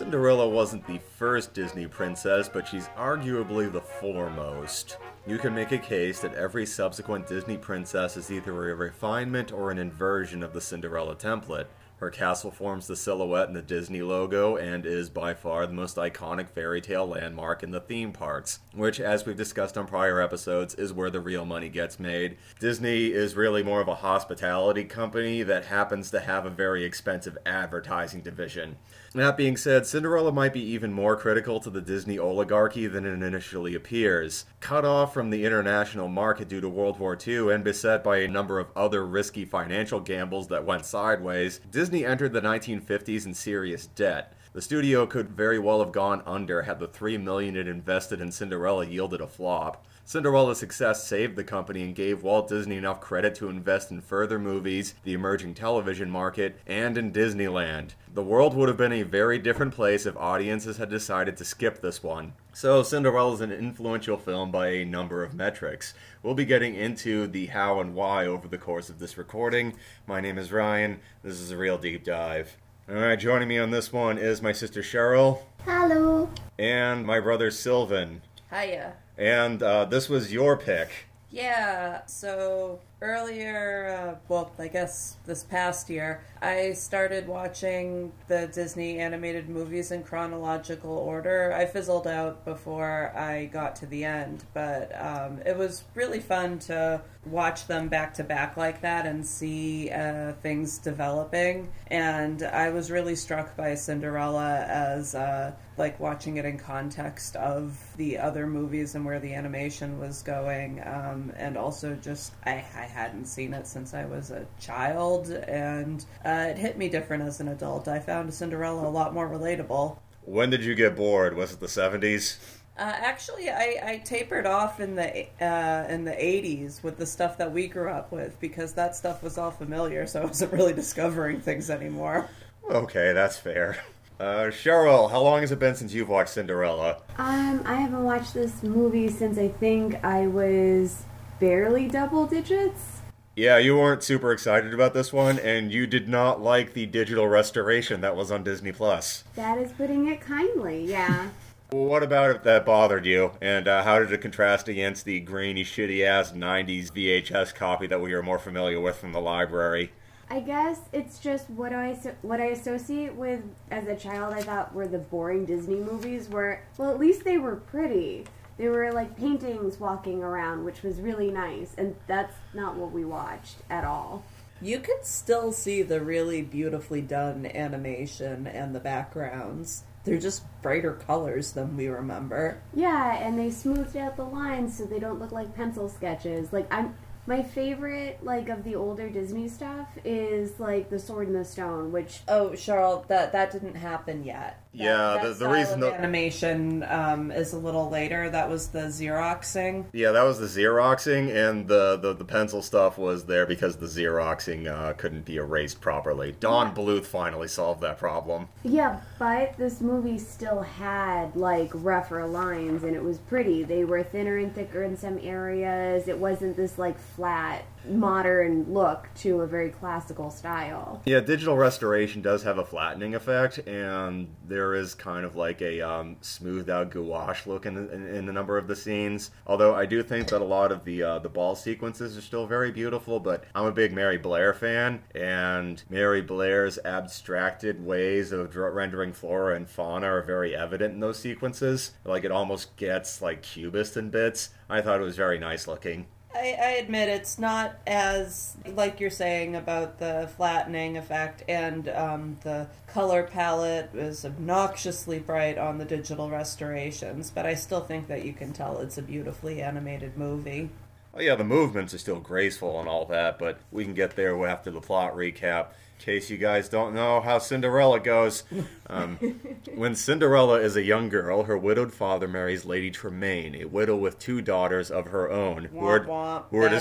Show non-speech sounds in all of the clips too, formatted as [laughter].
Cinderella wasn't the first Disney princess, but she's arguably the foremost. You can make a case that every subsequent Disney princess is either a refinement or an inversion of the Cinderella template. Her castle forms the silhouette in the Disney logo and is by far the most iconic fairy tale landmark in the theme parks, which, as we've discussed on prior episodes, is where the real money gets made. Disney is really more of a hospitality company that happens to have a very expensive advertising division. That being said, Cinderella might be even more critical to the Disney oligarchy than it initially appears. Cut off from the international market due to World War II and beset by a number of other risky financial gambles that went sideways, Disney entered the 1950s in serious debt. The studio could very well have gone under had the 3 million it invested in Cinderella yielded a flop. Cinderella's success saved the company and gave Walt Disney enough credit to invest in further movies, the emerging television market, and in Disneyland. The world would have been a very different place if audiences had decided to skip this one. So, Cinderella is an influential film by a number of metrics. We'll be getting into the how and why over the course of this recording. My name is Ryan. This is a real deep dive. Alright, joining me on this one is my sister Cheryl. Hello. And my brother Sylvan. Hiya. And uh, this was your pick. Yeah, so earlier, uh, well, I guess this past year, I started watching the Disney animated movies in chronological order. I fizzled out before I got to the end, but um, it was really fun to watch them back to back like that and see uh, things developing. And I was really struck by Cinderella as uh, like watching it in context of the other movies and where the animation was going, um, and also just I, I hadn't seen it since I was a child, and uh, it hit me different as an adult. I found Cinderella a lot more relatable. When did you get bored? Was it the 70s? Uh, actually, I, I tapered off in the uh, in the '80s with the stuff that we grew up with because that stuff was all familiar, so I wasn't really discovering things anymore. Okay, that's fair. Uh, Cheryl, how long has it been since you've watched Cinderella? Um, I haven't watched this movie since I think I was barely double digits. Yeah, you weren't super excited about this one, and you did not like the digital restoration that was on Disney Plus. That is putting it kindly, yeah. [laughs] What about it that bothered you, and uh, how did it contrast against the grainy, shitty ass 90s VHS copy that we are more familiar with from the library? I guess it's just what I what I associate with as a child. I thought were the boring Disney movies. Where well, at least they were pretty. They were like paintings walking around, which was really nice, and that's not what we watched at all. You could still see the really beautifully done animation and the backgrounds. They're just brighter colors than we remember. Yeah, and they smoothed out the lines so they don't look like pencil sketches. Like I'm my favorite like of the older Disney stuff is like the Sword in the Stone, which oh, Cheryl, that that didn't happen yet. Yeah, that the, the reason the animation um, is a little later. That was the Xeroxing. Yeah, that was the Xeroxing, and the the, the pencil stuff was there because the Xeroxing uh, couldn't be erased properly. Don yeah. Bluth finally solved that problem. Yeah, but this movie still had like rougher lines, and it was pretty. They were thinner and thicker in some areas. It wasn't this like flat modern look to a very classical style. Yeah, digital restoration does have a flattening effect, and there is kind of like a um, smoothed out gouache look in, in, in, a number of the scenes. Although I do think that a lot of the uh, the ball sequences are still very beautiful. But I'm a big Mary Blair fan, and Mary Blair's abstracted ways of rendering flora and fauna are very evident in those sequences. Like it almost gets like cubist in bits. I thought it was very nice looking. I, I, admit it's not as like you're saying about the flattening effect and um, the color palette is obnoxiously bright on the digital restorations, but I still think that you can tell it's a beautifully animated movie. Oh yeah, the movements are still graceful and all that, but we can get there after the plot recap In case you guys don't know how Cinderella goes. [laughs] Um, when Cinderella is a young girl, her widowed father marries Lady Tremaine, a widow with two daughters of her own, who are, who, are des-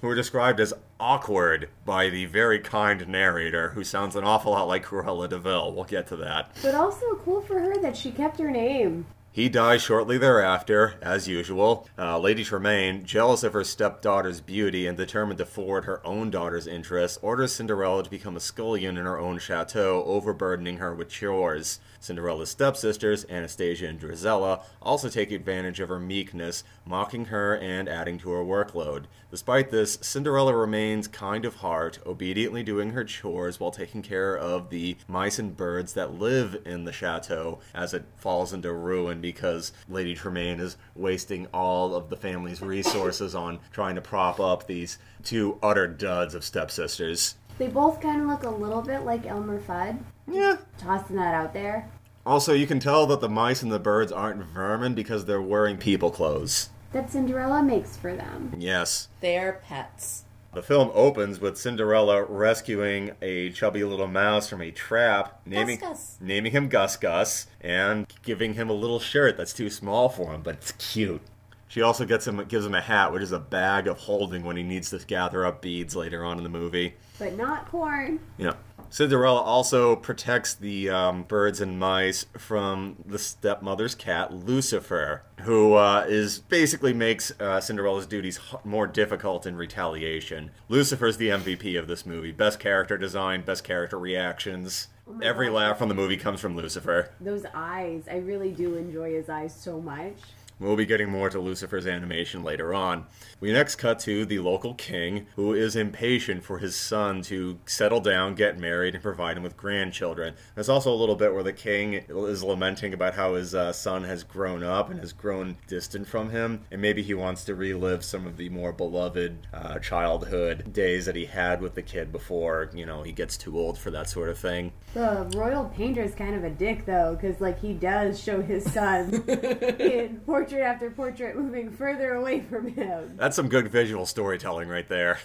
who are described as awkward by the very kind narrator, who sounds an awful lot like Cruella de Vil. We'll get to that. But also cool for her that she kept her name. He dies shortly thereafter, as usual. Uh, Lady Tremaine, jealous of her stepdaughter's beauty and determined to forward her own daughter's interests, orders Cinderella to become a scullion in her own chateau, overburdening her with chores. Cinderella's stepsisters, Anastasia and Drizella, also take advantage of her meekness, mocking her and adding to her workload. Despite this, Cinderella remains kind of heart, obediently doing her chores while taking care of the mice and birds that live in the chateau as it falls into ruin because Lady Tremaine is wasting all of the family's resources on trying to prop up these two utter duds of stepsisters. They both kind of look a little bit like Elmer Fudd. Yeah. Tossing that out there. Also, you can tell that the mice and the birds aren't vermin because they're wearing people clothes. That Cinderella makes for them. Yes. They are pets. The film opens with Cinderella rescuing a chubby little mouse from a trap, naming Gus. naming him Gus Gus, and giving him a little shirt that's too small for him, but it's cute. She also gets him gives him a hat, which is a bag of holding when he needs to gather up beads later on in the movie. But not corn. Yeah. Cinderella also protects the um, birds and mice from the stepmother's cat, Lucifer, who uh, is basically makes uh, Cinderella's duties more difficult in retaliation. Lucifer's the MVP of this movie. Best character design, best character reactions. my Every laugh from the movie comes from Lucifer. Those eyes. I really do enjoy his eyes so much. We'll be getting more to Lucifer's animation later on. We next cut to the local king, who is impatient for his son to settle down, get married, and provide him with grandchildren. There's also a little bit where the king is lamenting about how his uh, son has grown up and has grown distant from him, and maybe he wants to relive some of the more beloved uh, childhood days that he had with the kid before, you know, he gets too old for that sort of thing. The royal painter is kind of a dick, though, because like he does show his son [laughs] in portrait after portrait moving further away from him. That's some good visual storytelling right there.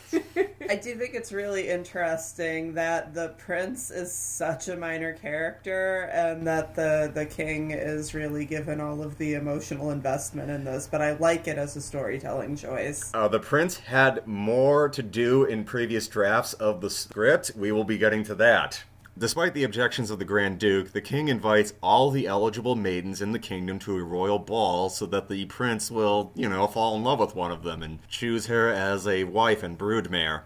I do think it's really interesting that the prince is such a minor character and that the the king is really given all of the emotional investment in this, but I like it as a storytelling choice. Uh, the prince had more to do in previous drafts of the script. We will be getting to that. Despite the objections of the Grand Duke, the king invites all the eligible maidens in the kingdom to a royal ball so that the prince will, you know, fall in love with one of them and choose her as a wife and broodmare.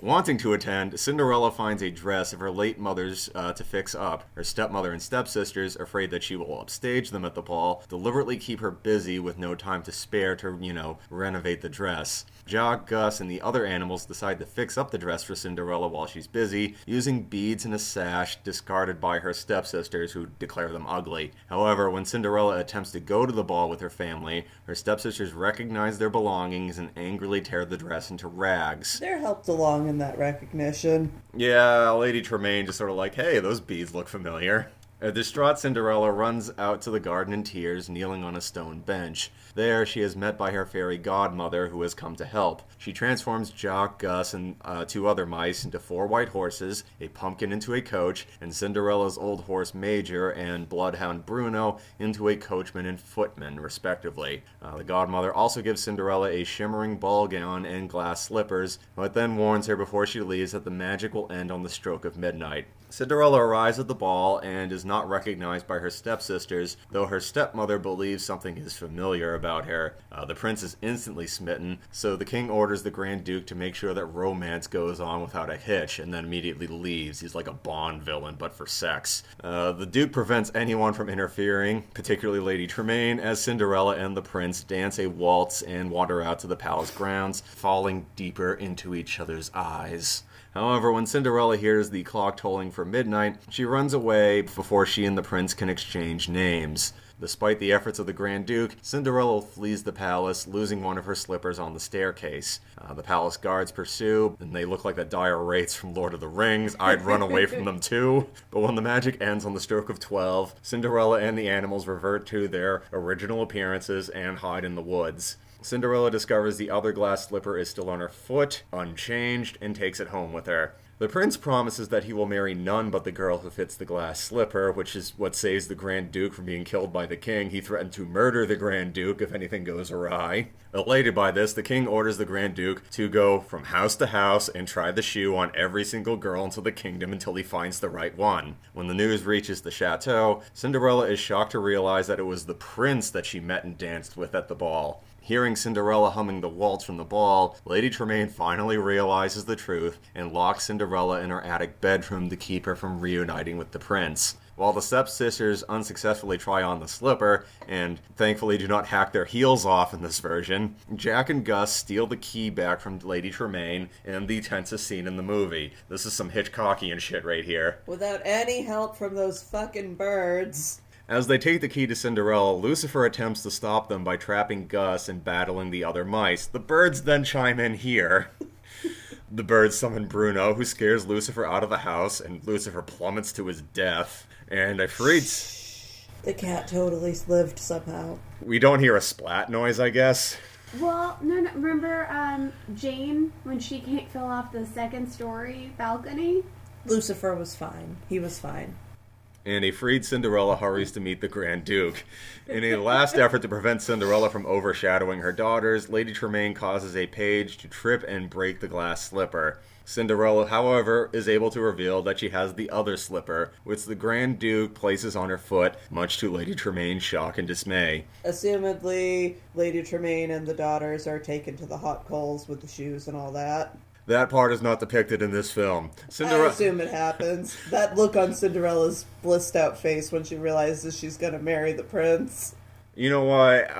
Wanting to attend, Cinderella finds a dress of her late mother's uh, to fix up. Her stepmother and stepsisters, afraid that she will upstage them at the ball, deliberately keep her busy with no time to spare to, you know, renovate the dress. Jaq, Gus, and the other animals decide to fix up the dress for Cinderella while she's busy, using beads and a sash discarded by her stepsisters who declare them ugly. However, when Cinderella attempts to go to the ball with her family, her stepsisters recognize their belongings and angrily tear the dress into rags. They're helped along in that recognition. Yeah, Lady Tremaine just sort of like, hey, those beads look familiar. A distraught Cinderella runs out to the garden in tears, kneeling on a stone bench. There, she is met by her fairy godmother, who has come to help. She transforms Jaq, Gus, and uh, two other mice into four white horses, a pumpkin into a coach, and Cinderella's old horse Major and bloodhound Bruno into a coachman and footman, respectively. Uh, the godmother also gives Cinderella a shimmering ball gown and glass slippers, but then warns her before she leaves that the magic will end on the stroke of midnight. Cinderella arrives at the ball and is not recognized by her stepsisters, though her stepmother believes something is familiar about her. Uh, the prince is instantly smitten, so the king orders the Grand Duke to make sure that romance goes on without a hitch, and then immediately leaves. He's like a Bond villain, but for sex. Uh, the Duke prevents anyone from interfering, particularly Lady Tremaine, as Cinderella and the prince dance a waltz and wander out to the palace grounds, falling deeper into each other's eyes. However, when Cinderella hears the clock tolling for midnight, she runs away before she and the prince can exchange names. Despite the efforts of the Grand Duke, Cinderella flees the palace, losing one of her slippers on the staircase. Uh, the palace guards pursue, and they look like the dire wraiths from Lord of the Rings. I'd run away from them [laughs] too. But when the magic ends on the stroke of 12, Cinderella and the animals revert to their original appearances and hide in the woods. Cinderella discovers the other glass slipper is still on her foot, unchanged, and takes it home with her. The prince promises that he will marry none but the girl who fits the glass slipper, which is what saves the Grand Duke from being killed by the king. He threatened to murder the Grand Duke if anything goes awry. Elated by this, the king orders the Grand Duke to go from house to house and try the shoe on every single girl into the kingdom until he finds the right one. When the news reaches the chateau, Cinderella is shocked to realize that it was the prince that she met and danced with at the ball. Hearing Cinderella humming the waltz from the ball, Lady Tremaine finally realizes the truth and locks Cinderella in her attic bedroom to keep her from reuniting with the prince. While the stepsisters unsuccessfully try on the slipper, and thankfully do not hack their heels off in this version, Jack and Gus steal the key back from Lady Tremaine in the tensest scene in the movie. This is some Hitchcockian shit right here. Without any help from those fucking birds. As they take the key to Cinderella, Lucifer attempts to stop them by trapping Gus and battling the other mice. The birds then chime in here. [laughs] the birds summon Bruno, who scares Lucifer out of the house, and Lucifer plummets to his death. And Ifrit. The cat totally lived somehow. We don't hear a splat noise, I guess. Well, no, no. Remember um, Jane when she can't fell off the second story balcony? Lucifer was fine. He was fine and a freed Cinderella hurries to meet the Grand Duke. In a last effort to prevent Cinderella from overshadowing her daughters, Lady Tremaine causes a page to trip and break the glass slipper. Cinderella, however, is able to reveal that she has the other slipper, which the Grand Duke places on her foot, much to Lady Tremaine's shock and dismay. Assumedly, Lady Tremaine and the daughters are taken to the hot coals with the shoes and all that. That part is not depicted in this film. Cinderella- I assume it happens. That look on Cinderella's blissed out face when she realizes she's going to marry the prince. You know what?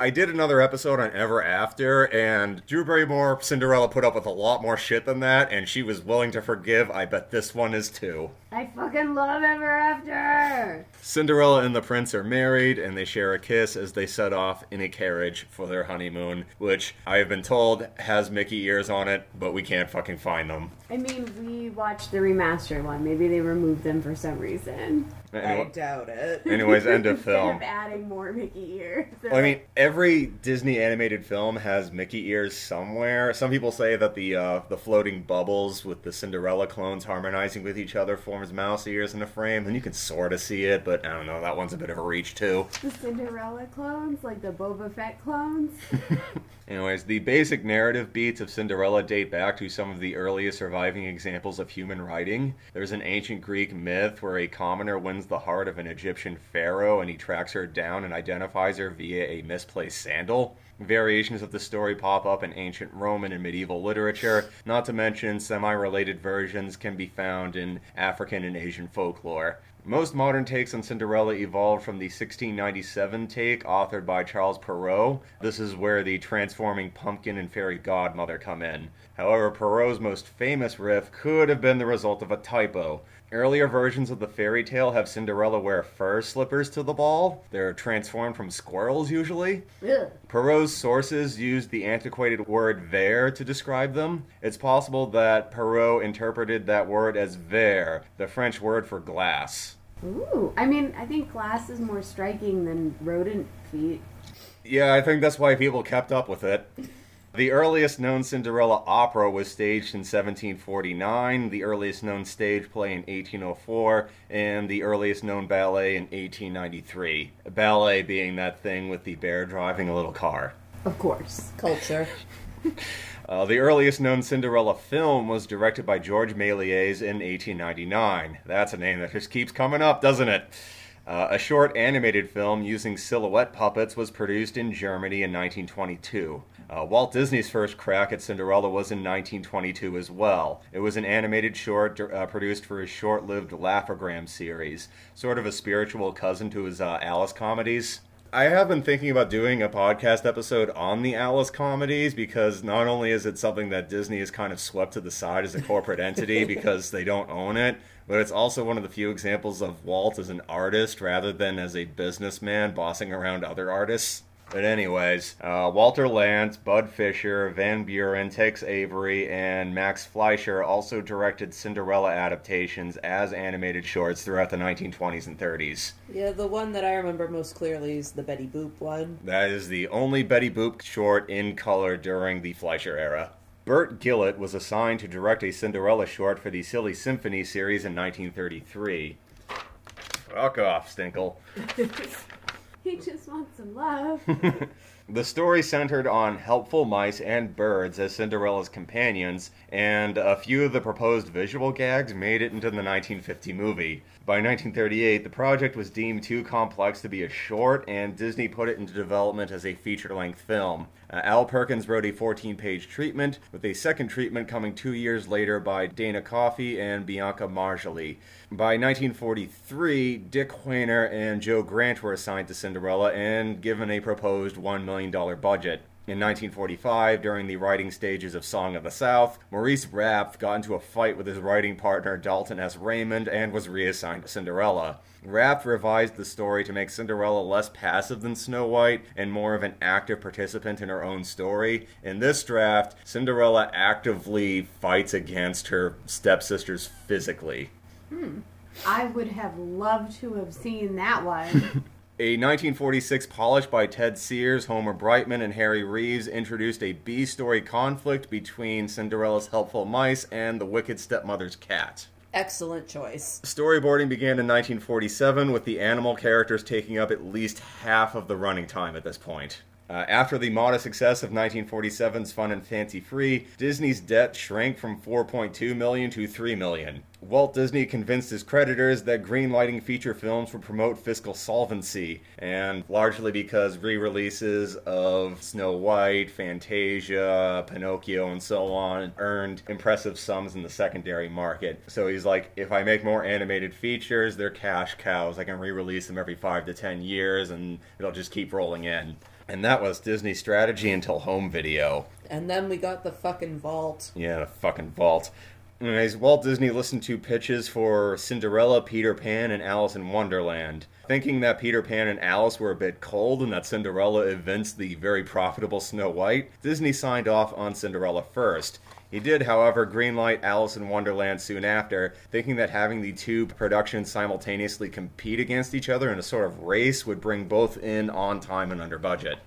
I, did another episode on Ever After, and Drew Barrymore, Cinderella put up with a lot more shit than that, and she was willing to forgive. I bet this one is too. I fucking love Ever After! Cinderella and the prince are married, and they share a kiss as they set off in a carriage for their honeymoon, which I have been told has Mickey ears on it, but we can't fucking find them. I mean, we watched the remastered one. Maybe they removed them for some reason. Anyway, I doubt it. Anyways, end of film. [laughs] Instead of adding more Mickey ears. Well, I mean, every Disney animated film has Mickey ears somewhere. Some people say that the uh, the floating bubbles with the Cinderella clones harmonizing with each other forms mouse ears in the frame, and you can sort of see it, but I don't know. That one's a bit of a reach too. The Cinderella clones, like the Boba Fett clones. [laughs] Anyways, the basic narrative beats of Cinderella date back to some of the earliest surviving examples of human writing. There's an ancient Greek myth where a commoner wins the heart of an Egyptian pharaoh and he tracks her down and identifies her via a misplaced sandal. Variations of the story pop up in ancient Roman and medieval literature, not to mention semi related versions can be found in African and Asian folklore. Most modern takes on Cinderella evolved from the 1697 take authored by Charles Perrault. This is where the transforming pumpkin and fairy godmother come in. However, Perrault's most famous riff could have been the result of a typo. Earlier versions of the fairy tale have Cinderella wear fur slippers to the ball. They're transformed from squirrels usually. Ugh. Perrault's sources used the antiquated word vair to describe them. It's possible that Perrault interpreted that word as verre, the French word for glass. Ooh, I mean, I think glass is more striking than rodent feet. Yeah, I think that's why people kept up with it. [laughs] The earliest known Cinderella opera was staged in 1749, the earliest known stage play in 1804, and the earliest known ballet in 1893. ballet being that thing with the bear driving a little car. Of course. Culture. [laughs] Uh, the earliest known Cinderella film was directed by George Méliès in 1899. That's a name that just keeps coming up, doesn't it? Uh, a short animated film using silhouette puppets was produced in Germany in 1922. Uh, Walt Disney's first crack at Cinderella was in 1922 as well. It was an animated short uh, produced for his short lived Laugh-O-Gram series, sort of a spiritual cousin to his uh, Alice comedies. I have been thinking about doing a podcast episode on the Alice comedies because not only is it something that Disney has kind of swept to the side as a corporate entity [laughs] because they don't own it, but it's also one of the few examples of Walt as an artist rather than as a businessman bossing around other artists. But anyways, uh, Walter Lantz, Bud Fisher, Van Buren, Tex Avery, and Max Fleischer also directed Cinderella adaptations as animated shorts throughout the 1920s and 30s. Yeah, the one that I remember most clearly is the Betty Boop one. That is the only Betty Boop short in color during the Fleischer era. Burt Gillett was assigned to direct a Cinderella short for the Silly Symphony series in 1933. Fuck off, Stinkle. [laughs] He just wants some love. [laughs] The story centered on helpful mice and birds as Cinderella's companions, and a few of the proposed visual gags made it into the 1950 movie. By 1938, the project was deemed too complex to be a short, and Disney put it into development as a feature length film. Uh, Al Perkins wrote a 14 page treatment, with a second treatment coming two years later by Dana Coffey and Bianca Majolie. By 1943, Dick Huemer and Joe Grant were assigned to Cinderella and given a proposed $1 million budget. In 1945, during the writing stages of Song of the South, Maurice Rapf got into a fight with his writing partner Dalton S. Raymond and was reassigned to Cinderella. Rapf revised the story to make Cinderella less passive than Snow White and more of an active participant in her own story. In this draft, Cinderella actively fights against her stepsisters physically. Hmm. I would have loved to have seen that one. [laughs] A 1946 polish by Ted Sears, Homer Brightman, and Harry Reeves introduced a B story conflict between Cinderella's helpful mice and the wicked stepmother's cat. Excellent choice. Storyboarding began in 1947, with the animal characters taking up at least half of the running time at this point. Uh, after the modest success of 1947's Fun and Fancy Free, Disney's debt shrank from 4.2 million to 3 million. Walt Disney convinced his creditors that greenlighting feature films would promote fiscal solvency, and largely because re-releases of Snow White, Fantasia, Pinocchio, and so on earned impressive sums in the secondary market. So he's like, if I make more animated features, they're cash cows. I can re-release them every five to ten years, and it'll just keep rolling in. And that was Disney's strategy until home video. And then we got the fucking vault. Yeah, the fucking vault. Anyways, Walt Disney listened to pitches for Cinderella, Peter Pan, and Alice in Wonderland. Thinking that Peter Pan and Alice were a bit cold and that Cinderella evinced the very profitable Snow White, Disney signed off on Cinderella first. He did, however, greenlight Alice in Wonderland soon after, thinking that having the two productions simultaneously compete against each other in a sort of race would bring both in on time and under budget.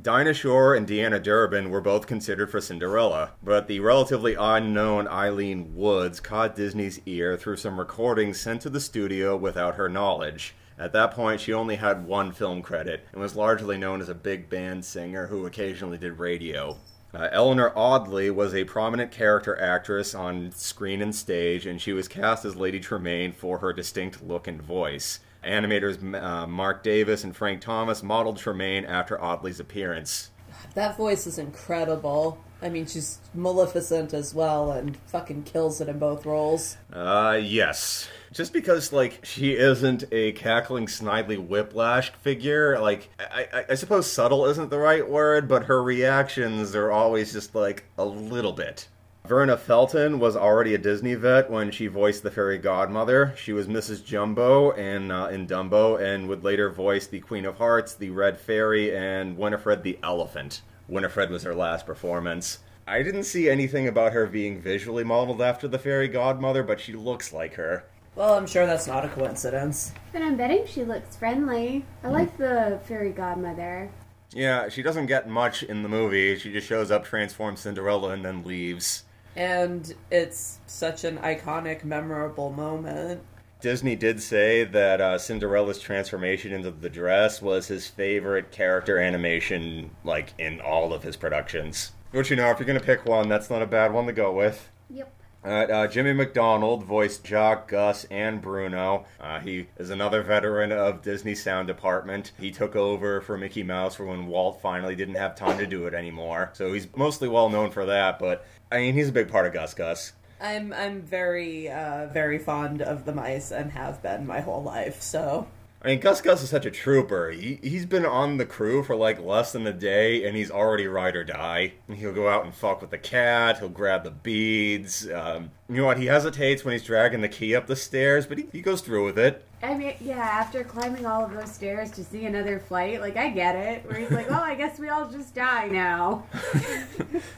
Dinah Shore and Deanna Durbin were both considered for Cinderella, but the relatively unknown Ilene Woods caught Disney's ear through some recordings sent to the studio without her knowledge. At that point, she only had one film credit and was largely known as a big band singer who occasionally did radio. Uh, Eleanor Audley was a prominent character actress on screen and stage, and she was cast as Lady Tremaine for her distinct look and voice. Animators uh, Marc Davis and Frank Thomas modeled Tremaine after Audley's appearance. That voice is incredible. I mean, she's Maleficent as well and fucking kills it in both roles. Uh, yes. Just because, like, she isn't a cackling, snidely whiplash figure, like, I, I, I suppose subtle isn't the right word, but her reactions are always just, like, a little bit. Verna Felton was already a Disney vet when she voiced the fairy godmother. She was Mrs. Jumbo in, uh, in Dumbo and would later voice the Queen of Hearts, the Red Fairy, and Winifred the Elephant. Winifred was her last performance. I didn't see anything about her being visually modeled after the fairy godmother, but she looks like her. Well, I'm sure that's not a coincidence. but I'm betting she looks friendly. I like the fairy godmother. Yeah, she doesn't get much in the movie. She just shows up, transforms Cinderella, and then leaves. And it's such an iconic, memorable moment. Disney did say that uh, Cinderella's transformation into the dress was his favorite character animation, like in all of his productions. Which you know, if you're gonna pick one, that's not a bad one to go with. Yep. Uh, uh, Jimmy McDonald voiced Jaq, Gus, and Bruno. Uh, he is another veteran of Disney Sound Department. He took over for Mickey Mouse for when Walt finally didn't have time to do it anymore. So he's mostly well known for that, but I mean, he's a big part of Gus Gus. I'm I'm very uh, very fond of the mice and have been my whole life. So I mean, Gus Gus is such a trooper. He, he's been on the crew for like less than a day, and he's already ride or die. He'll go out and fuck with the cat. He'll grab the beads. Um, you know what? He hesitates when he's dragging the key up the stairs, but he, he goes through with it. I mean, yeah, after climbing all of those stairs to see another flight, like, I get it. Where he's like, oh, I guess we all just die now. [laughs]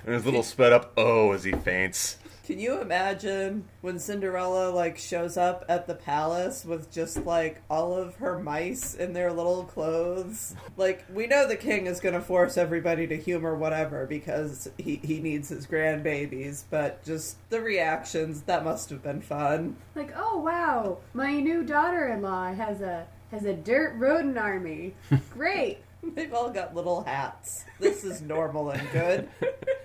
And his little sped up oh as he faints. Can you imagine when Cinderella like shows up at the palace with just like all of her mice in their little clothes? Like we know the king is going to force everybody to humor whatever because he he needs his grandbabies, but just the reactions that must have been fun. Like, oh, wow, my new daughter in law has a. Has a dirt rodent army. [laughs] Great. They've all got little hats. This is normal and good. [laughs]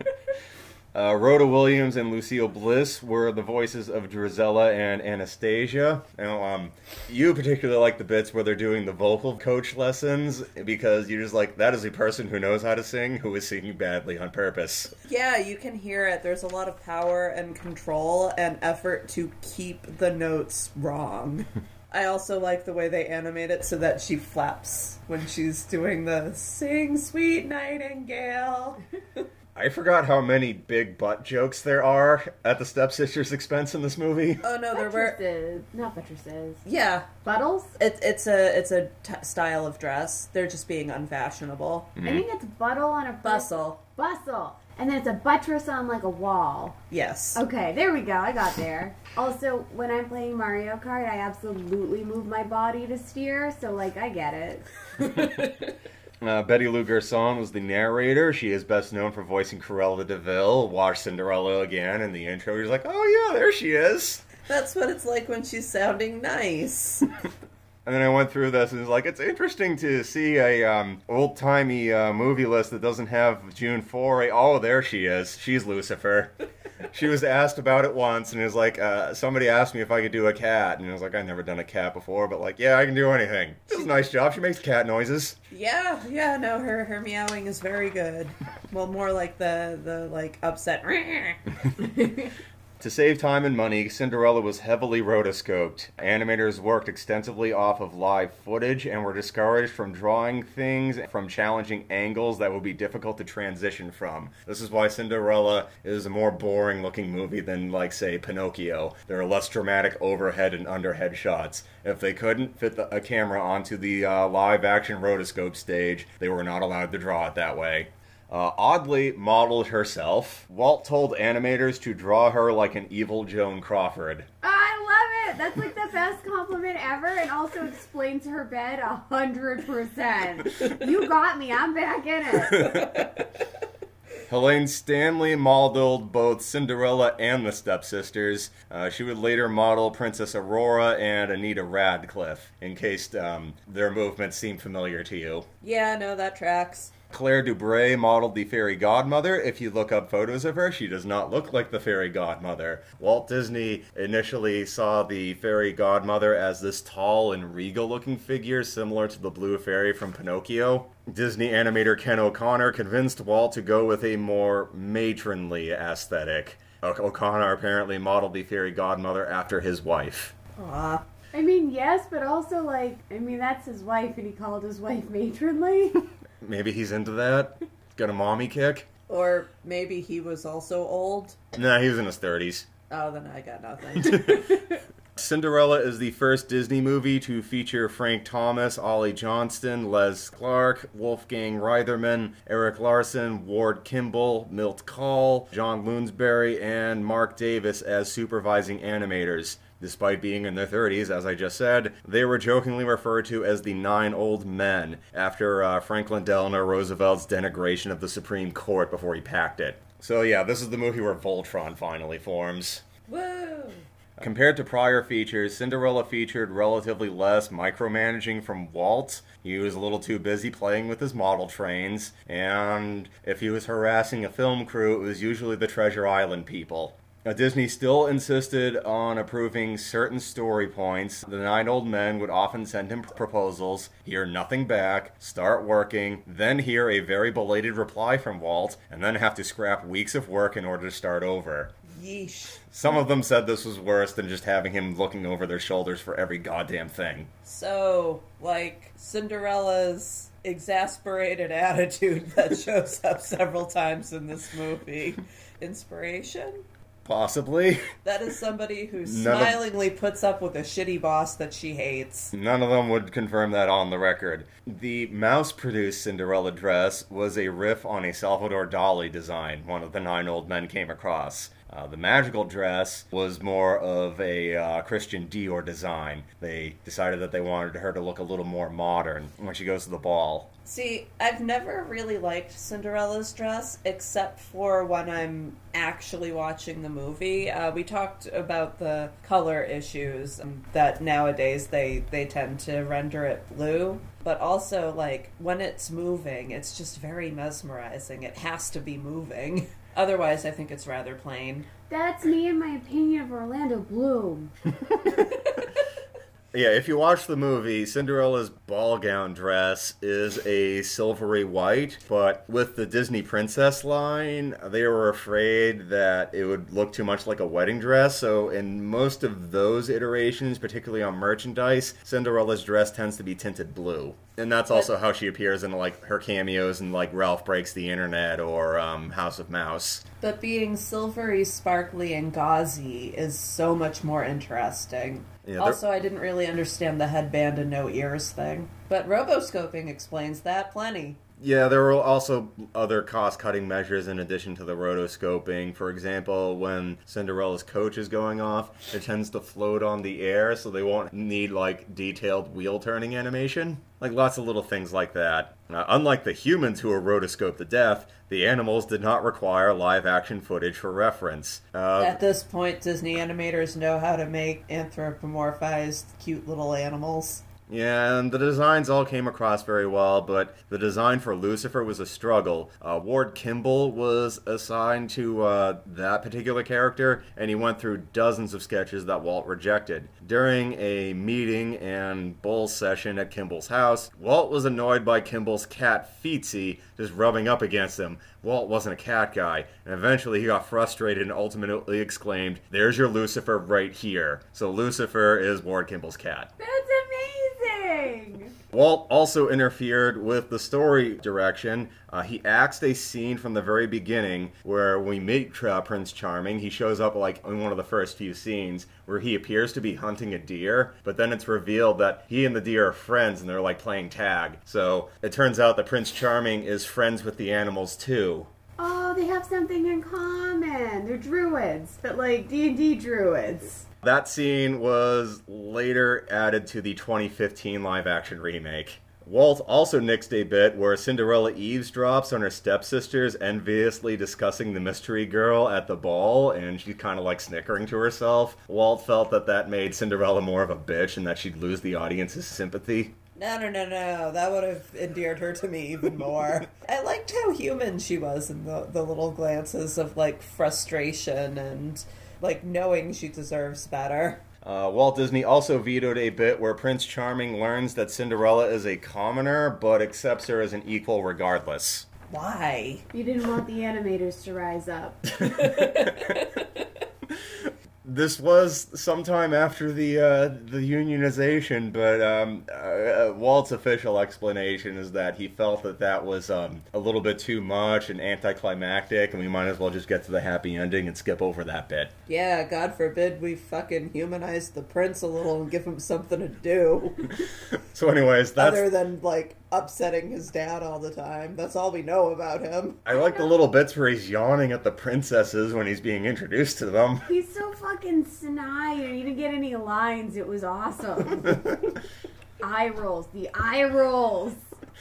Uh, Rhoda Williams and Lucille Bliss were the voices of Drizella and Anastasia. Now, um, you particularly like the bits where they're doing the vocal coach lessons because you're just like, that is a person who knows how to sing who is singing badly on purpose. Yeah, you can hear it. There's a lot of power and control and effort to keep the notes wrong. [laughs] I also like the way they animate it so that she flaps when she's doing the sing sweet nightingale. [laughs] I forgot how many big butt jokes there are at the stepsister's expense in this movie. oh no, there were Buttresses. Not buttresses. yeah. Buttles? It, it's a it's a t- style of dress. They're just being unfashionable. Mm-hmm. I think it's buttle on a Bustle. Bustle. And then it's a buttress on like a wall. Yes. Okay, there we go. I got there. Also, when I'm playing Mario Kart, I absolutely move my body to steer, so like I get it. [laughs] Uh, Betty Lou Gerson was the narrator. She is best known for voicing Cruella de Vil. Watch Cinderella again in the intro. You're like, oh yeah, there she is. That's what it's like when she's sounding nice. [laughs] And then I went through this and it's like, it's interesting to see a um, old timey uh, movie list that doesn't have June Foray. Oh, there she is. She's Lucifer. She was asked about it once and it was like, uh, somebody asked me if I could do a cat. And I was like, I've never done a cat before, but like, yeah, I can do anything. This is a nice job. She makes cat noises. yeah, yeah, no, her her meowing is very good. Well, more like the the like upset. [laughs] [laughs] To save time and money, Cinderella was heavily rotoscoped. Animators worked extensively off of live footage and were discouraged from drawing things from challenging angles that would be difficult to transition from. This is why Cinderella is a more boring looking movie than, like, say, Pinocchio. There are less dramatic overhead and underhead shots. If they couldn't fit the, a camera onto the uh, live action rotoscope stage, they were not allowed to draw it that way uh, oddly modeled herself. Walt told animators to draw her like an evil Joan Crawford. I love it. That's like the best compliment ever, and also explains her bed a hundred percent. You got me. I'm back in it. [laughs] Helene Stanley modeled both Cinderella and the stepsisters. Uh, she would later model Princess Aurora and Anita Radcliffe, in case um, their movements seem familiar to you. yeah, no, that tracks. Claire Du Brey modeled the fairy godmother. If you look up photos of her, she does not look like the fairy godmother. Walt Disney initially saw the fairy godmother as this tall and regal looking figure similar to the blue fairy from Pinocchio. Disney animator Ken O'Connor convinced Walt to go with a more matronly aesthetic. O- O'Connor apparently modeled the fairy godmother after his wife. Aw. I mean, yes, but also like, I mean, that's his wife, and he called his wife matronly. [laughs] Maybe he's into that? Got a mommy kick? Or maybe he was also old. Nah, he was in his 30s. Oh, then I got nothing. [laughs] [laughs] Cinderella is the first Disney movie to feature Frank Thomas, Ollie Johnston, Les Clark, Wolfgang Reitherman, Eric Larson, Ward Kimball, Milt Kahl, John Lounsbery, and Marc Davis as supervising animators. Despite being in their 30s, as I just said, they were jokingly referred to as the Nine Old Men, after uh, Franklin Delano Roosevelt's denigration of the Supreme Court before he packed it. So, yeah, this is the movie where Voltron finally forms. Whoa. Compared to prior features, Cinderella featured relatively less micromanaging from Walt. He was a little too busy playing with his model trains, and if he was harassing a film crew, it was usually the Treasure Island people. Now, Disney still insisted on approving certain story points. The nine old men would often send him proposals, hear nothing back, start working, then hear a very belated reply from Walt, and then have to scrap weeks of work in order to start over. Yeesh. Some of them said this was worse than just having him looking over their shoulders for every goddamn thing. So, like, Cinderella's exasperated attitude [laughs] that shows up several times in this movie. Inspiration? Possibly. That is somebody who [laughs] None of- smilingly puts up with a shitty boss that she hates. None of them would confirm that on the record. The mouse produced Cinderella dress was a riff on a Salvador Dali design one of the nine old men came across. Uh, the magical dress was more of a uh, Christian Dior design. They decided that they wanted her to look a little more modern when she goes to the ball. See, I've never really liked Cinderella's dress except for when I'm actually watching the movie. Uh, we talked about the color issues that nowadays they they tend to render it blue, but also like when it's moving, it's just very mesmerizing. It has to be moving. [laughs] Otherwise, I think it's rather plain. That's me and my opinion of Orlando Bloom. [laughs] [laughs] Yeah, if you watch the movie, Cinderella's ball gown dress is a silvery white, but with the Disney princess line, they were afraid that it would look too much like a wedding dress. So, in most of those iterations, particularly on merchandise, Cinderella's dress tends to be tinted blue. And that's also how she appears in like her cameos in like Ralph Breaks the Internet or um, House of Mouse. But being silvery, sparkly, and gauzy is so much more interesting. Yeah, also, I didn't really understand the headband and no ears thing. But rotoscoping explains that plenty. Yeah, there were also other cost cutting measures in addition to the rotoscoping. For example, when Cinderella's coach is going off, it tends to float on the air, so they won't need like detailed wheel turning animation. Like lots of little things like that. Uh, unlike the humans who are rotoscoped to death, the animals did not require live action footage for reference. Uh, At this point, Disney animators know how to make anthropomorphized, cute little animals. Yeah, and the designs all came across very well, but the design for Lucifer was a struggle. Uh, Ward Kimball was assigned to uh, that particular character, and he went through dozens of sketches that Walt rejected. During a meeting and bull session at Kimball's house, Walt was annoyed by Kimball's cat Feetsy just rubbing up against him. Walt wasn't a cat guy, and eventually he got frustrated and ultimately exclaimed, There's your Lucifer right here. So Lucifer is Ward Kimball's cat. That's amazing! Walt also interfered with the story direction. Uh, he axed a scene from the very beginning where we meet uh, Prince Charming. He shows up like in one of the first few scenes where he appears to be hunting a deer, but then it's revealed that he and the deer are friends and they're like playing tag. So it turns out that Prince Charming is friends with the animals too. Oh, they have something in common. They're druids, but like D&D druids. That scene was later added to the 2015 live action remake. Walt also nixed a bit where Cinderella eavesdrops on her stepsisters enviously discussing the mystery girl at the ball, and she's kind of like snickering to herself. Walt felt that that made Cinderella more of a bitch and that she'd lose the audience's sympathy. No, no, no, no. That would have endeared her to me even more. [laughs] I liked how human she was in the, the little glances of, like, frustration and, like, knowing she deserves better. Uh, Walt Disney also vetoed a bit where Prince Charming learns that Cinderella is a commoner, but accepts her as an equal regardless. Why? You didn't want the animators to rise up. [laughs] [laughs] This was sometime after the uh, the unionization, but um, uh, Walt's official explanation is that he felt that that was um, a little bit too much and anticlimactic, and we might as well just get to the happy ending and skip over that bit. Yeah, God forbid we fucking humanize the prince a little and give him something to do. [laughs] So, anyways, that's Other than, like, upsetting his dad all the time. That's all we know about him. I like the little bits where he's yawning at the princesses when he's being introduced to them. [laughs] He's so fucking snide and he didn't get any lines. It was awesome. [laughs] eye rolls. The eye rolls.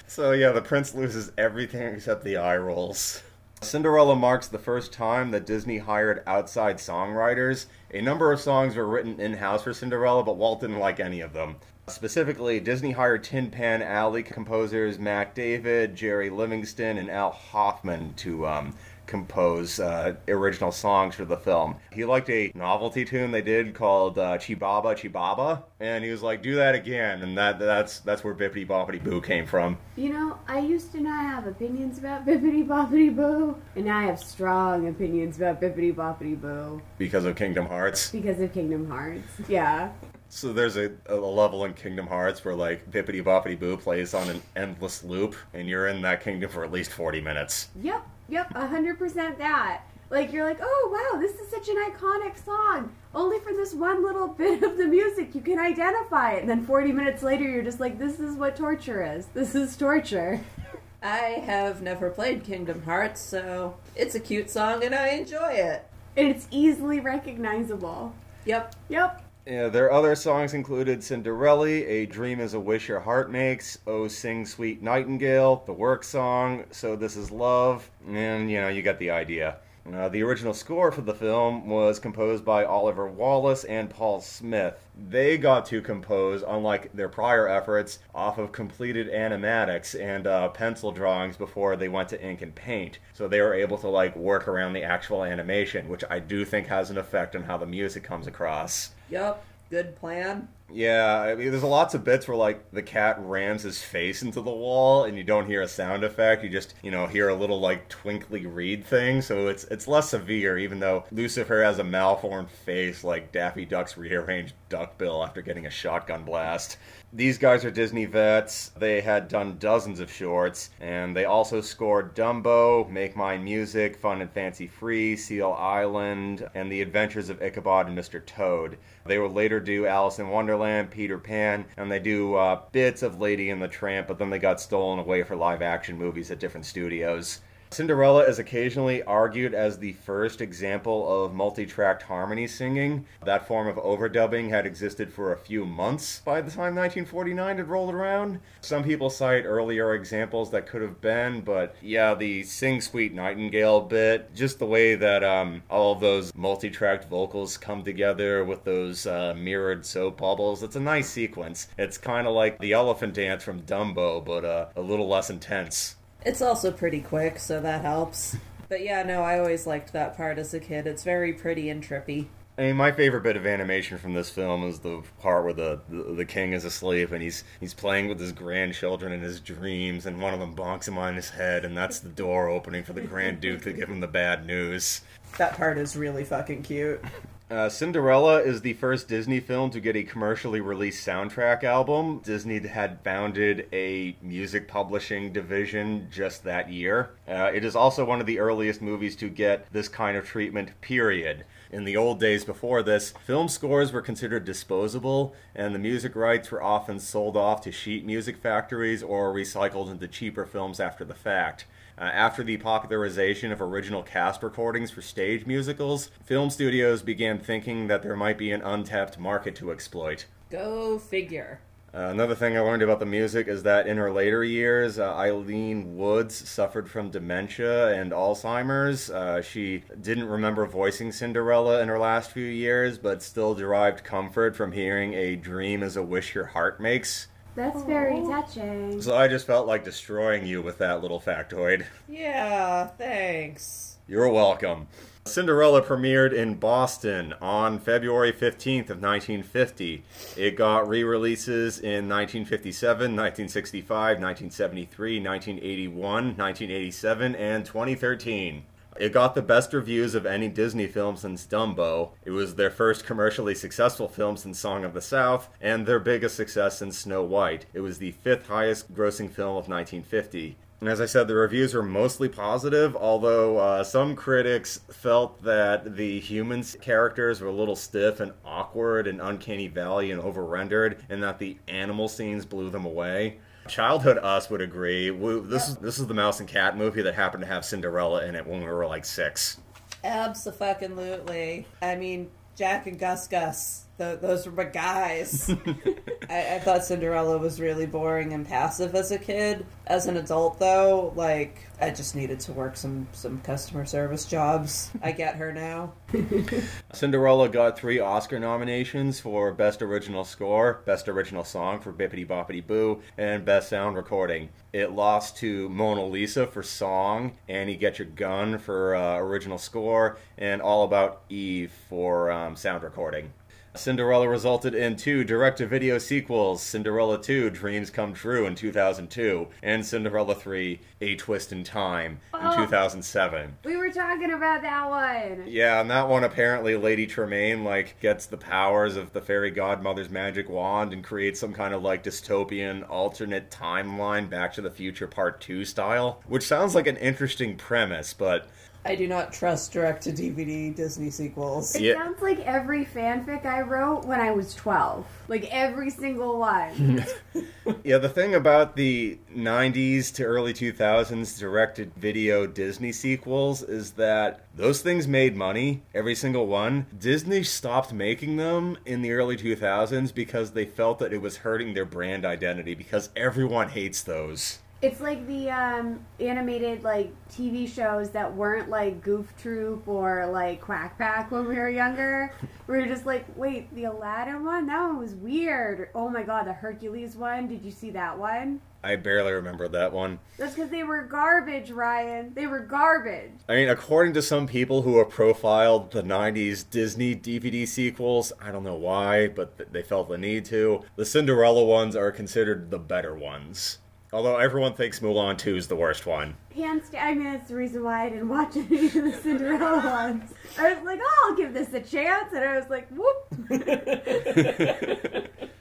So yeah, the prince loses everything except the eye rolls. Cinderella marks the first time that Disney hired outside songwriters. A number of songs were written in-house for Cinderella, but Walt didn't like any of them. Specifically, Disney hired Tin Pan Alley composers Mack David, Jerry Livingston, and Al Hoffman to um, compose uh, original songs for the film. He liked a novelty tune they did called uh, Chibaba Chibaba, and he was like, "Do that again," and that that's that's where Bibbidi-Bobbidi-Boo came from. You know, I used to not have opinions about Bibbidi-Bobbidi-Boo, and now I have strong opinions about Bibbidi-Bobbidi-Boo Because of Kingdom Hearts. because of Kingdom Hearts. Yeah. So there's a, a level in Kingdom Hearts where like Bibbidi-Bobbidi-Boo plays on an endless loop, and you're in that kingdom for at least 40 minutes. Yep, yep, 100% that. Like, you're like, oh, wow, this is such an iconic song. Only for this one little [laughs] bit of the music you can identify it. And then 40 minutes later, you're just like, this is what torture is. This is torture. [laughs] I have never played Kingdom Hearts, so it's a cute song and I enjoy it. And it's easily recognizable. Yep. Yep. Yeah, their other songs included Cinderella, A Dream is a Wish Your Heart Makes, Oh Sing Sweet Nightingale, The Work Song, So This Is Love, and you know, you get the idea. Uh, the original score for the film was composed by Oliver Wallace and Paul Smith. They got to compose, unlike their prior efforts, off of completed animatics and uh, pencil drawings before they went to ink and paint. So they were able to like work around the actual animation, which I do think has an effect on how the music comes across. Yup. Good plan. Yeah, I mean, there's lots of bits where like the cat rams his face into the wall, and you don't hear a sound effect. You just, you know, hear a little like twinkly reed thing. So it's it's less severe, even though Lucifer has a malformed face like Daffy Duck's rearranged duckbill after getting a shotgun blast. These guys are Disney vets. They had done dozens of shorts, and they also scored Dumbo, Make Mine Music, Fun and Fancy Free, Seal Island, and The Adventures of Ichabod and Mr. Toad. They would later do Alice in Wonderland, Peter Pan, and they do uh, bits of Lady and the Tramp, but then they got stolen away for live action movies at different studios. Cinderella is occasionally argued as the first example of multi tracked harmony singing. That form of overdubbing had existed for a few months by the time 1949 had rolled around. Some people cite earlier examples that could have been, but yeah, the Sing Sweet Nightingale bit, just the way that um, all of those multi tracked vocals come together with those uh, mirrored soap bubbles, it's a nice sequence. It's kind of like the elephant dance from Dumbo, but uh, a little less intense. It's also pretty quick, so that helps. [laughs] But yeah, no, I always liked that part as a kid. It's very pretty and trippy. I mean, my favorite bit of animation from this film is the part where the, the, the king is asleep and he's he's playing with his grandchildren in his dreams, and one of them bonks him on his head, and that's the door opening for the Grand Duke to give him the bad news. That part is really fucking cute. [laughs] Uh, Cinderella is the first Disney film to get a commercially released soundtrack album. Disney had founded a music publishing division just that year. Uh, it is also one of the earliest movies to get this kind of treatment, period. In the old days before this, film scores were considered disposable, and the music rights were often sold off to sheet music factories or recycled into cheaper films after the fact. Uh, after the popularization of original cast recordings for stage musicals, film studios began thinking that there might be an untapped market to exploit. Go figure. Uh, another thing I learned about the music is that in her later years, uh, Ilene Woods suffered from dementia and Alzheimer's. Uh, she didn't remember voicing Cinderella in her last few years, but still derived comfort from hearing a dream is a wish your heart makes. That's very touching. So I just felt like destroying you with that little factoid. Yeah, thanks. You're welcome. Cinderella premiered in Boston on February 15th of 1950. It got re-releases in 1957, 1965, 1973, 1981, 1987, and 2013. It got the best reviews of any Disney film since Dumbo. It was their first commercially successful film since Song of the South, and their biggest success since Snow White. It was the fifth highest grossing film of 1950. And as I said, the reviews were mostly positive, although uh, some critics felt that the human characters were a little stiff and awkward and uncanny valley and over rendered, and that the animal scenes blew them away. Childhood us would agree. We, this is this is the Mouse and Cat movie that happened to have Cinderella in it when we were like six. Absolutely. I mean, Jaq and Gus Gus. Th- those were my guys. [laughs] I-, I thought Cinderella was really boring and passive as a kid. As an adult, though, like I just needed to work some some customer service jobs. I get her now. [laughs] Cinderella got three Oscar nominations for Best Original Score, Best Original Song for Bibbidi-Bobbidi-Boo, and Best Sound Recording. It lost to Mona Lisa for Song, Annie Get Your Gun for uh, Original Score, and All About Eve for um, Sound Recording. Cinderella resulted in two direct to video sequels Cinderella 2 Dreams Come True in 2002, and Cinderella 3 A Twist in Time in Oh. 2007. We were talking about that one. Yeah, and that one apparently Lady Tremaine like gets the powers of the fairy godmother's magic wand and creates some kind of like dystopian alternate timeline back to the future part 2 style, which sounds like an interesting premise, but I do not trust direct to DVD Disney sequels. It Yeah. sounds like every fanfic I wrote when I was 12. Like every single one. [laughs] yeah, the thing about the 90s to early 2000s directed video Disney sequels is that those things made money, every single one. Disney stopped making them in the early 2000s because they felt that it was hurting their brand identity because everyone hates those. It's like the um, animated like TV shows that weren't like Goof Troop or like Quack Pack when we were younger. [laughs] we were just like, wait, the Aladdin one? That one was weird. Oh my god, the Hercules one? Did you see that one? I barely remember that one. That's because they were garbage, Ryan. They were garbage. I mean, according to some people who have profiled the 90s Disney DVD sequels, I don't know why, but th- they felt the need to, the Cinderella ones are considered the better ones. Although everyone thinks Mulan 2 is the worst one. Hands down, I mean, that's the reason why I didn't watch any of the Cinderella ones. I was like, oh, I'll give this a chance. And I was like, whoop. [laughs] [laughs]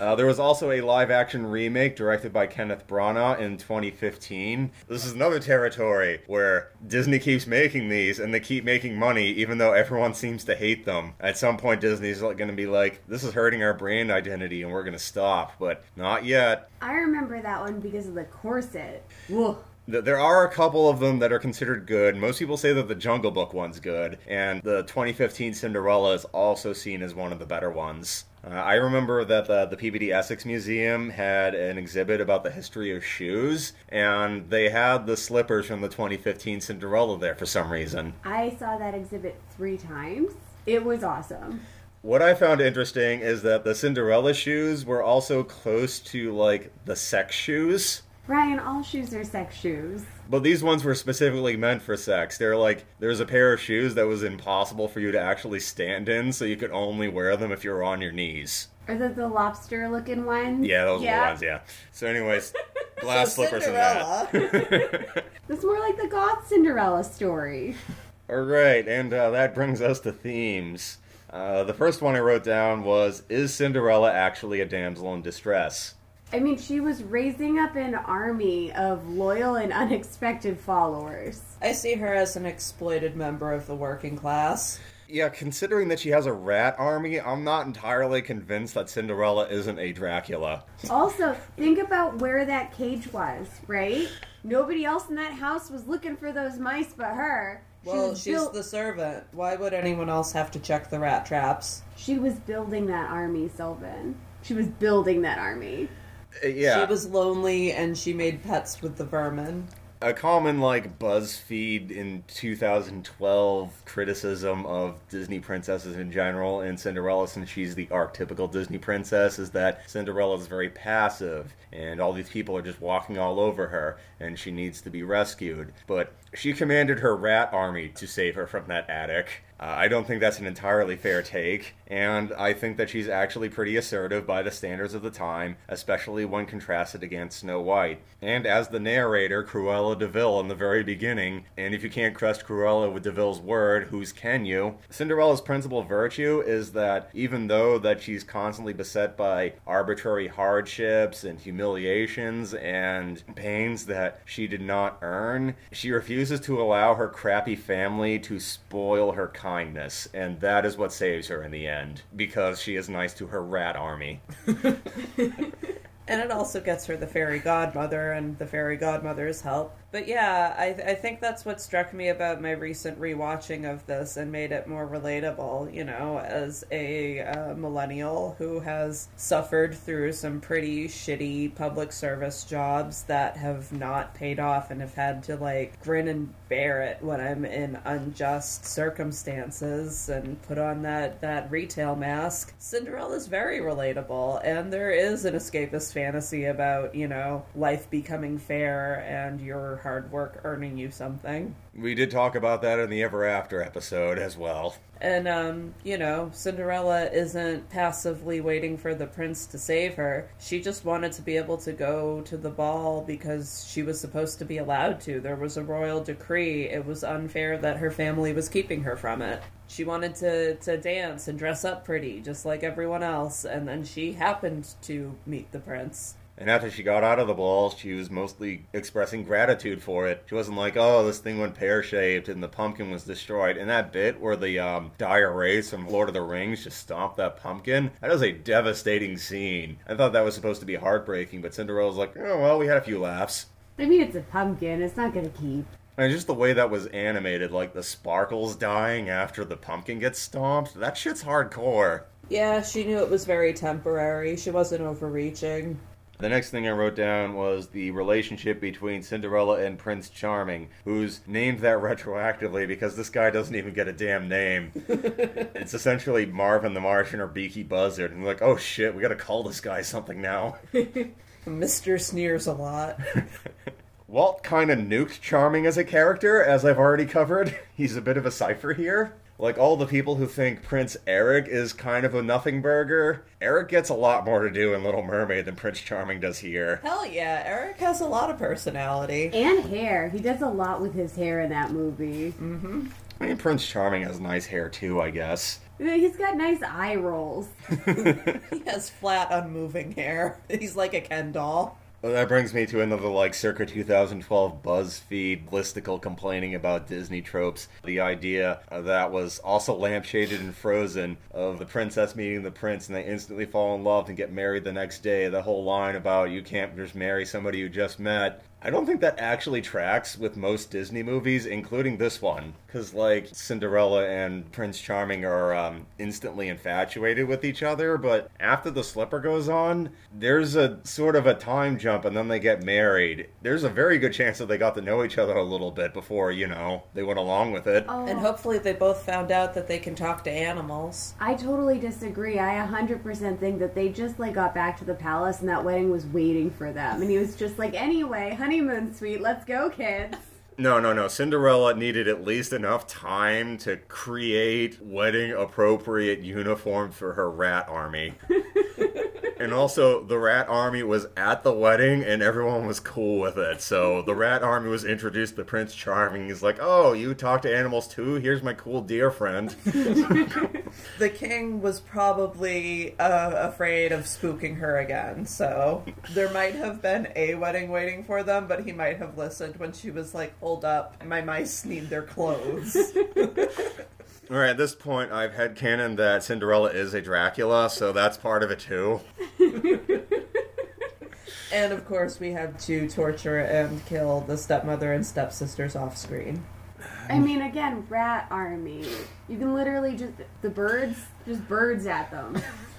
Uh, there was also a live action remake directed by Kenneth Branagh in 2015. This is another territory where Disney keeps making these and they keep making money even though everyone seems to hate them. At some point, Disney's going to be like, this is hurting our brand identity and we're going to stop. But not yet. I remember that one because of the corset. Whoa. There are a couple of them that are considered good. Most people say that the Jungle Book one's good, and the 2015 Cinderella is also seen as one of the better ones. Uh, I remember that the, the Peabody Essex Museum had an exhibit about the history of shoes, and they had the slippers from the 2015 Cinderella there for some reason. I saw that exhibit three times. It was awesome. What I found interesting is that the Cinderella shoes were also close to like the sex shoes. Ryan, all shoes are sex shoes. But these ones were specifically meant for sex. They're like there's a pair of shoes that was impossible for you to actually stand in, so you could only wear them if you were on your knees. Are those the lobster looking ones? Yeah, those are the ones. Yeah. So, anyways, [laughs] glass So slippers and that. [laughs] That's more like the goth Cinderella story. [laughs] All right, and uh, that brings us to themes. Uh, the first one I wrote down was: Is Cinderella actually a damsel in distress? I mean, she was raising up an army of loyal and unexpected followers. I see her as an exploited member of the working class. Yeah, considering that she has a rat army, I'm not entirely convinced that Cinderella isn't a Dracula. Also, think about where that cage was, right? Nobody else in that house was looking for those mice but her. Well, was she's built- the servant. Why would anyone else have to check the rat traps? She was building that army, Sylvan. She was building that army. Yeah. She was lonely and she made pets with the vermin. a common like BuzzFeed in 2012 criticism of Disney princesses in general and Cinderella since she's the archetypical Disney princess is that Cinderella is very passive and all these people are just walking all over her and she needs to be rescued. But she commanded her rat army to save her from that attic. Uh, I don't think that's an entirely fair take, and I think that she's actually pretty assertive by the standards of the time, especially when contrasted against Snow White. And as the narrator, Cruella de Vil, in the very beginning, and if you can't trust Cruella with de Vil's word, whose can you? Cinderella's principal virtue is that even though that she's constantly beset by arbitrary hardships and humiliations and pains that she did not earn, she refuses to allow her crappy family to spoil her kindness, and that is what saves her in the end, because she is nice to her rat army. [laughs] [laughs] and it also gets her the fairy godmother and the fairy godmother's help. But yeah, I, I think that's what struck me about my recent rewatching of this and made it more relatable. You know, as a uh, millennial who has suffered through some pretty shitty public service jobs that have not paid off and have had to like grin and bear it when I'm in unjust circumstances and put on that, that retail mask. Cinderella is very relatable, and there is an escapist fantasy about, you know, life becoming fair and your hard work earning you something. We did talk about that in the Ever After episode as well. And, um, you know, Cinderella isn't passively waiting for the prince to save her. She just wanted to be able to go to the ball because she was supposed to be allowed to. There was a royal decree. It was unfair that her family was keeping her from it. She wanted to, to dance and dress up pretty, just like everyone else, and then she happened to meet the prince. And after she got out of the ball, she was mostly expressing gratitude for it. She wasn't like, "Oh, this thing went pear shaped and the pumpkin was destroyed." And that bit where the um, dire wraiths from Lord of the Rings just stomped that pumpkin, that was a devastating scene. I thought that was supposed to be heartbreaking, but Cinderella's like, "Oh well, we had a few laughs." I mean, it's a pumpkin. It's not gonna keep. And just the way that was animated, like the sparkles dying after the pumpkin gets stomped, that shit's hardcore. Yeah, she knew it was very temporary. She wasn't overreaching. The next thing I wrote down was the relationship between Cinderella and Prince Charming, who's named that retroactively because this guy doesn't even get a damn name. [laughs] it's essentially Marvin the Martian or Beaky Buzzard, and we're like, oh shit, we gotta call this guy something now. [laughs] Mr. Sneers a lot. [laughs] Walt kind of nuked Charming as a character, as I've already covered. He's a bit of a cipher here. Like all the people who think Prince Eric is kind of a nothing burger, Eric gets a lot more to do in Little Mermaid than Prince Charming does here. Hell yeah, Eric has a lot of personality. And hair. He does a lot with his hair in that movie. Mm-hmm. I mean, Prince Charming has nice hair too, I guess. He's got nice eye rolls. [laughs] [laughs] he has flat, unmoving hair. [laughs] He's like a Ken doll. Well, that brings me to another like circa 2012 BuzzFeed listicle complaining about Disney tropes. The idea that was also lampshaded in Frozen of the princess meeting the prince and they instantly fall in love and get married the next day. The whole line about you can't just marry somebody you just met. I don't think that actually tracks with most Disney movies, including this one. Because, like, Cinderella and Prince Charming are um, instantly infatuated with each other, but after the slipper goes on, there's a sort of a time jump and then they get married. There's a very good chance that they got to know each other a little bit before, you know, they went along with it. Oh, And hopefully they both found out that they can talk to animals. I totally disagree. I 100% think that they just like got back to the palace and that wedding was waiting for them. And he was just like, anyway, honeymoon suite, let's go, kids. No, no, no. Cinderella needed at least enough time to create wedding appropriate uniform for her rat army. [laughs] and also, the rat army was at the wedding and everyone was cool with it. So the rat army was introduced to Prince Charming. He's like, oh, you talk to animals too? Here's my cool deer friend. [laughs] The king was probably uh, afraid of spooking her again, so there might have been a wedding waiting for them, but he might have listened when she was like, Hold up, my mice need their clothes. [laughs] All right, at this point, I've headcanon that Cinderella is a Dracula, so that's part of it too. [laughs] and of course, we had to torture and kill the stepmother and stepsisters off screen. I mean, again, rat army. You can literally just, the birds, just birds at them. [laughs]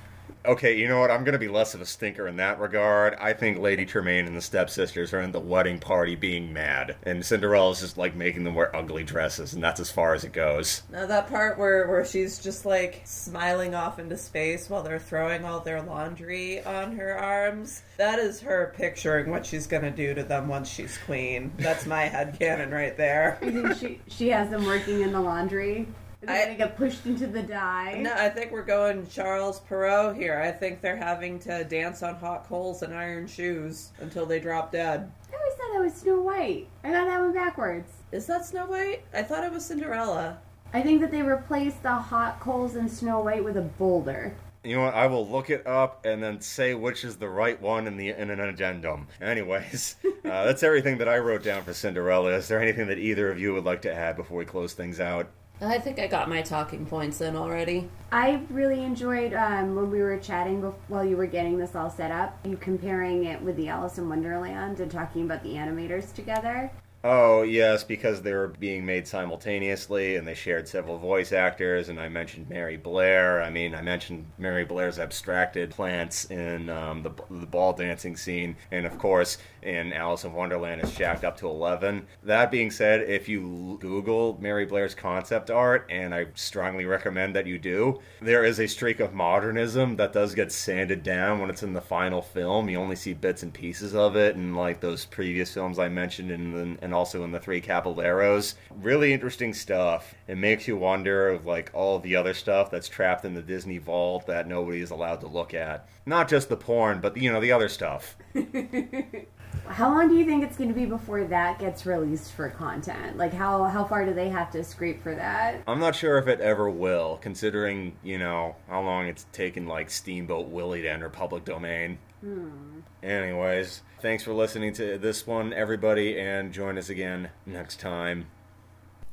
Okay, you know what? I'm going to be less of a stinker in that regard. I think Lady Tremaine and the stepsisters are in the wedding party being mad, and Cinderella's just like making them wear ugly dresses, and that's as far as it goes. Now that part where, where she's just like smiling off into space while they're throwing all their laundry on her arms, that is her picturing what she's gonna do to them once she's queen. That's my head headcanon right there. You think she, she has them working in the laundry? They're I- gonna get pushed into the dye. No, I think we're going Charles Perrault here. I think they're having to dance on hot coals and iron shoes until they drop dead. I always thought that was Snow White. I got that one backwards. Is that Snow White? I thought it was Cinderella. I think that they replaced the hot coals in Snow White with a boulder. You know what? I will look it up and then say which is the right one in the in an addendum. Anyways, [laughs] uh, that's everything that I wrote down for Cinderella. Is there anything that either of you would like to add before we close things out? I think I got my talking points in already. I really enjoyed um, when we were chatting bef- while you were getting this all set up, you comparing it with the Alice in Wonderland and talking about the animators together. Oh, yes, because they were being made simultaneously and they shared several voice actors. And I mentioned Mary Blair. I mean, I mentioned Mary Blair's abstracted plants in um, the, the ball dancing scene. And of course, in Alice in Wonderland, it's jacked up to 11. That being said, if you Google Mary Blair's concept art, and I strongly recommend that you do, there is a streak of modernism that does get sanded down when it's in the final film. You only see bits and pieces of it, and like those previous films I mentioned in the, and also in the Three Caballeros. Really interesting stuff. It makes you wonder of like all the other stuff that's trapped in the Disney vault that nobody is allowed to look at. Not just the porn, but you know the other stuff. [laughs] How long do you think it's going to be before that gets released for content? Like, how, how far do they have to scrape for that? I'm not sure if it ever will, considering, you know, how long it's taken like Steamboat Willie to enter public domain. Hmm. Anyways, thanks for listening to this one, everybody, and join us again next time.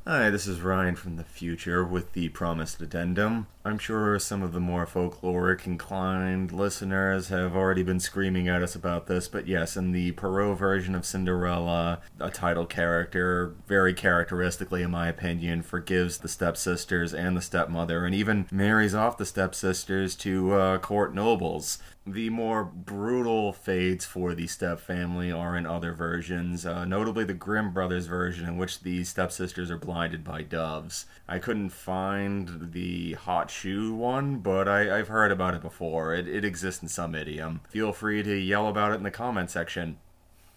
Hi, this is Ryan from the future with the promised addendum. I'm sure some of the more folkloric inclined listeners have already been screaming at us about this, but yes, in the Perrault version of Cinderella, a title character, very characteristically, in my opinion, forgives the stepsisters and the stepmother, and even marries off the stepsisters to uh, court nobles. The more brutal fates for the step family are in other versions, uh, notably the Grimm brothers version, in which the stepsisters are blinded by doves. I couldn't find the hot shoe one, but I, I've heard about it before. It, it exists in some idiom. Feel free to yell about it in the comment section.